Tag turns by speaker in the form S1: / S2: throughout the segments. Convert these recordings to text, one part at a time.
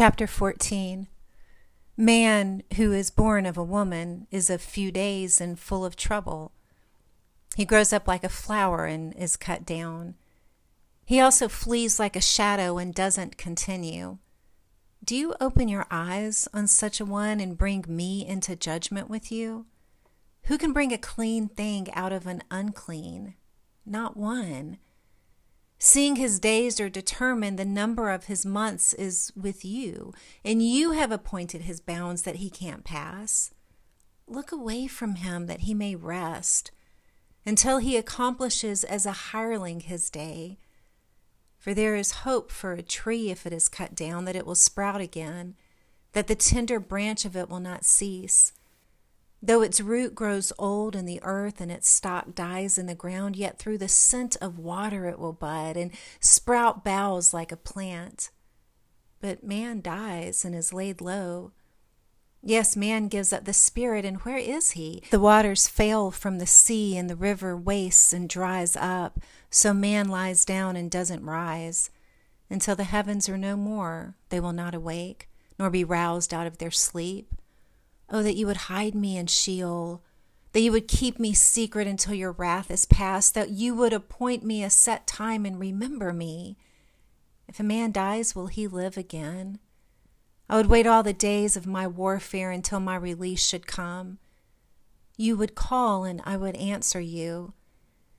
S1: Chapter 14 Man who is born of a woman is of few days and full of trouble. He grows up like a flower and is cut down. He also flees like a shadow and doesn't continue. Do you open your eyes on such a one and bring me into judgment with you? Who can bring a clean thing out of an unclean? Not one. Seeing his days are determined, the number of his months is with you, and you have appointed his bounds that he can't pass. Look away from him that he may rest, until he accomplishes as a hireling his day. For there is hope for a tree if it is cut down, that it will sprout again, that the tender branch of it will not cease. Though its root grows old in the earth and its stock dies in the ground, yet through the scent of water it will bud and sprout boughs like a plant. But man dies and is laid low. Yes, man gives up the spirit, and where is he? The waters fail from the sea, and the river wastes and dries up. So man lies down and doesn't rise. Until the heavens are no more, they will not awake, nor be roused out of their sleep. Oh, that you would hide me in Sheol, that you would keep me secret until your wrath is past, that you would appoint me a set time and remember me. If a man dies, will he live again? I would wait all the days of my warfare until my release should come. You would call, and I would answer you.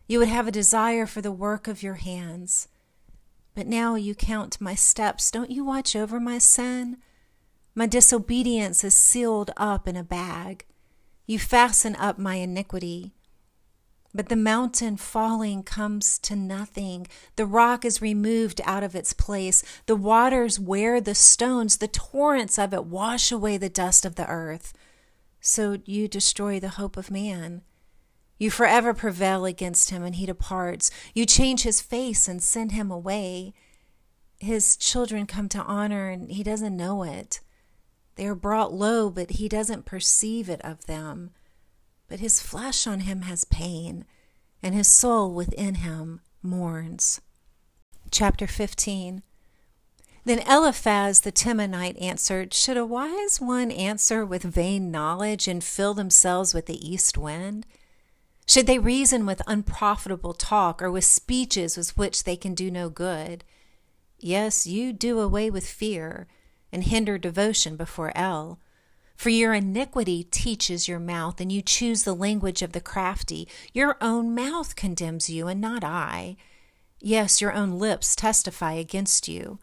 S1: You would have a desire for the work of your hands. But now you count my steps. Don't you watch over my sin? My disobedience is sealed up in a bag. You fasten up my iniquity. But the mountain falling comes to nothing. The rock is removed out of its place. The waters wear the stones. The torrents of it wash away the dust of the earth. So you destroy the hope of man. You forever prevail against him, and he departs. You change his face and send him away. His children come to honor, and he doesn't know it. They are brought low, but he doesn't perceive it of them. But his flesh on him has pain, and his soul within him mourns. Chapter 15 Then Eliphaz the Temanite answered, Should a wise one answer with vain knowledge and fill themselves with the east wind? Should they reason with unprofitable talk or with speeches with which they can do no good? Yes, you do away with fear and hinder devotion before El. For your iniquity teaches your mouth, and you choose the language of the crafty. Your own mouth condemns you, and not I. Yes, your own lips testify against you.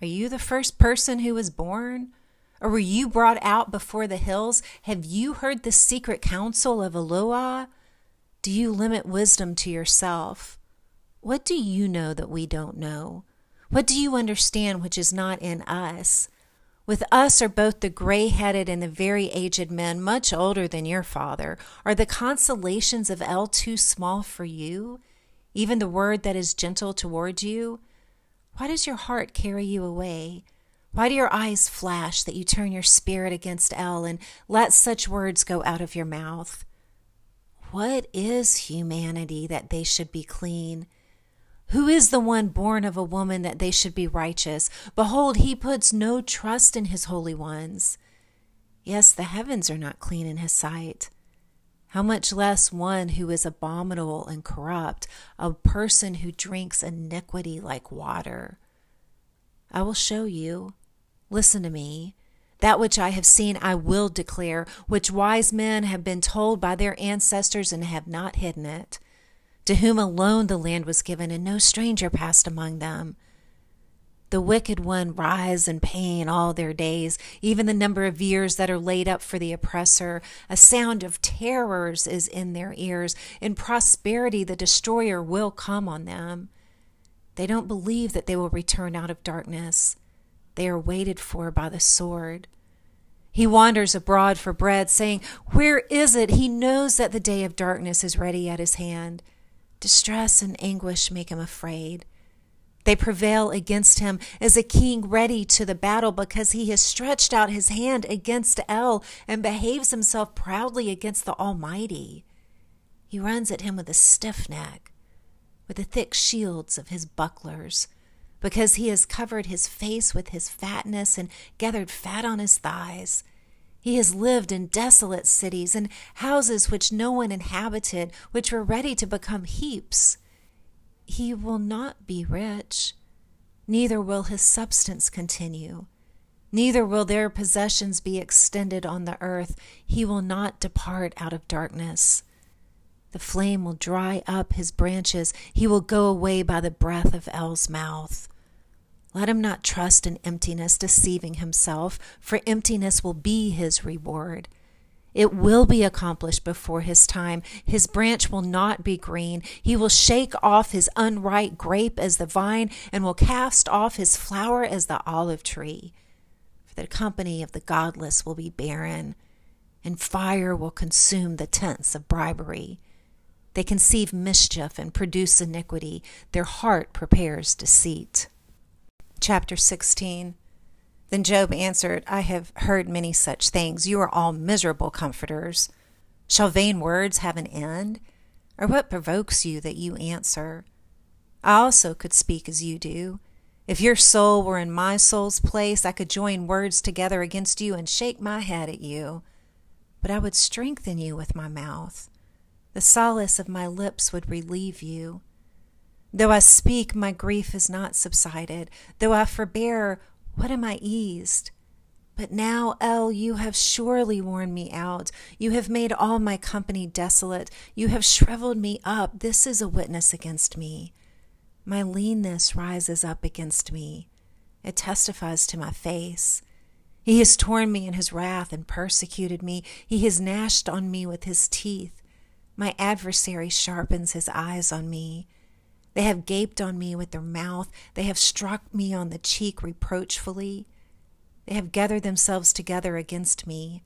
S1: Are you the first person who was born? Or were you brought out before the hills? Have you heard the secret counsel of Eloah? Do you limit wisdom to yourself? What do you know that we don't know? What do you understand which is not in us? With us are both the gray headed and the very aged men, much older than your father. Are the consolations of El too small for you? Even the word that is gentle toward you? Why does your heart carry you away? Why do your eyes flash that you turn your spirit against El and let such words go out of your mouth? What is humanity that they should be clean? Who is the one born of a woman that they should be righteous? Behold, he puts no trust in his holy ones. Yes, the heavens are not clean in his sight. How much less one who is abominable and corrupt, a person who drinks iniquity like water? I will show you. Listen to me. That which I have seen I will declare, which wise men have been told by their ancestors and have not hidden it to whom alone the land was given, and no stranger passed among them. The wicked one rise in pain all their days, even the number of years that are laid up for the oppressor. A sound of terrors is in their ears. In prosperity, the destroyer will come on them. They don't believe that they will return out of darkness. They are waited for by the sword. He wanders abroad for bread, saying, Where is it? He knows that the day of darkness is ready at his hand. Distress and anguish make him afraid. They prevail against him as a king ready to the battle because he has stretched out his hand against El and behaves himself proudly against the Almighty. He runs at him with a stiff neck, with the thick shields of his bucklers. because he has covered his face with his fatness and gathered fat on his thighs. He has lived in desolate cities and houses which no one inhabited, which were ready to become heaps. He will not be rich, neither will his substance continue. Neither will their possessions be extended on the earth. He will not depart out of darkness. The flame will dry up his branches. He will go away by the breath of El's mouth. Let him not trust in emptiness, deceiving himself, for emptiness will be his reward. It will be accomplished before his time. His branch will not be green. He will shake off his unripe grape as the vine, and will cast off his flower as the olive tree. For the company of the godless will be barren, and fire will consume the tents of bribery. They conceive mischief and produce iniquity. Their heart prepares deceit. Chapter 16 Then Job answered, I have heard many such things. You are all miserable comforters. Shall vain words have an end? Or what provokes you that you answer? I also could speak as you do. If your soul were in my soul's place, I could join words together against you and shake my head at you. But I would strengthen you with my mouth. The solace of my lips would relieve you. Though I speak, my grief is not subsided. Though I forbear, what am I eased? But now, El, you have surely worn me out. You have made all my company desolate. You have shriveled me up. This is a witness against me. My leanness rises up against me. It testifies to my face. He has torn me in his wrath and persecuted me. He has gnashed on me with his teeth. My adversary sharpens his eyes on me. They have gaped on me with their mouth. They have struck me on the cheek reproachfully. They have gathered themselves together against me.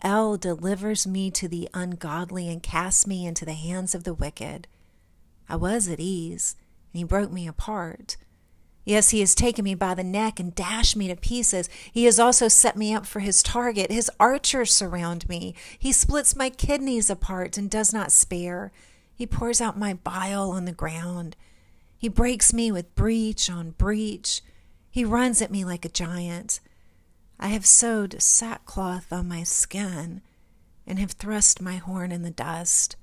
S1: El delivers me to the ungodly and casts me into the hands of the wicked. I was at ease, and he broke me apart. Yes, he has taken me by the neck and dashed me to pieces. He has also set me up for his target. His archers surround me. He splits my kidneys apart and does not spare. He pours out my bile on the ground. He breaks me with breach on breach. He runs at me like a giant. I have sewed sackcloth on my skin and have thrust my horn in the dust.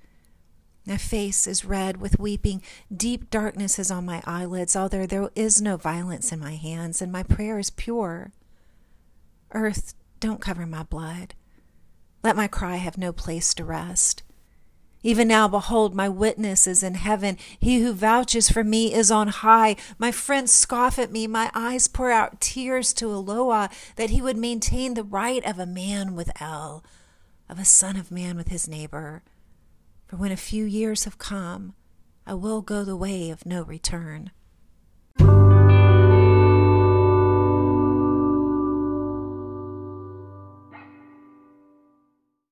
S1: My face is red with weeping. Deep darkness is on my eyelids, although there is no violence in my hands, and my prayer is pure. Earth, don't cover my blood. Let my cry have no place to rest. Even now, behold, my witness is in heaven. He who vouches for me is on high. My friends scoff at me. My eyes pour out tears to Eloah that he would maintain the right of a man with El, of a son of man with his neighbor. For when a few years have come, I will go the way of no return.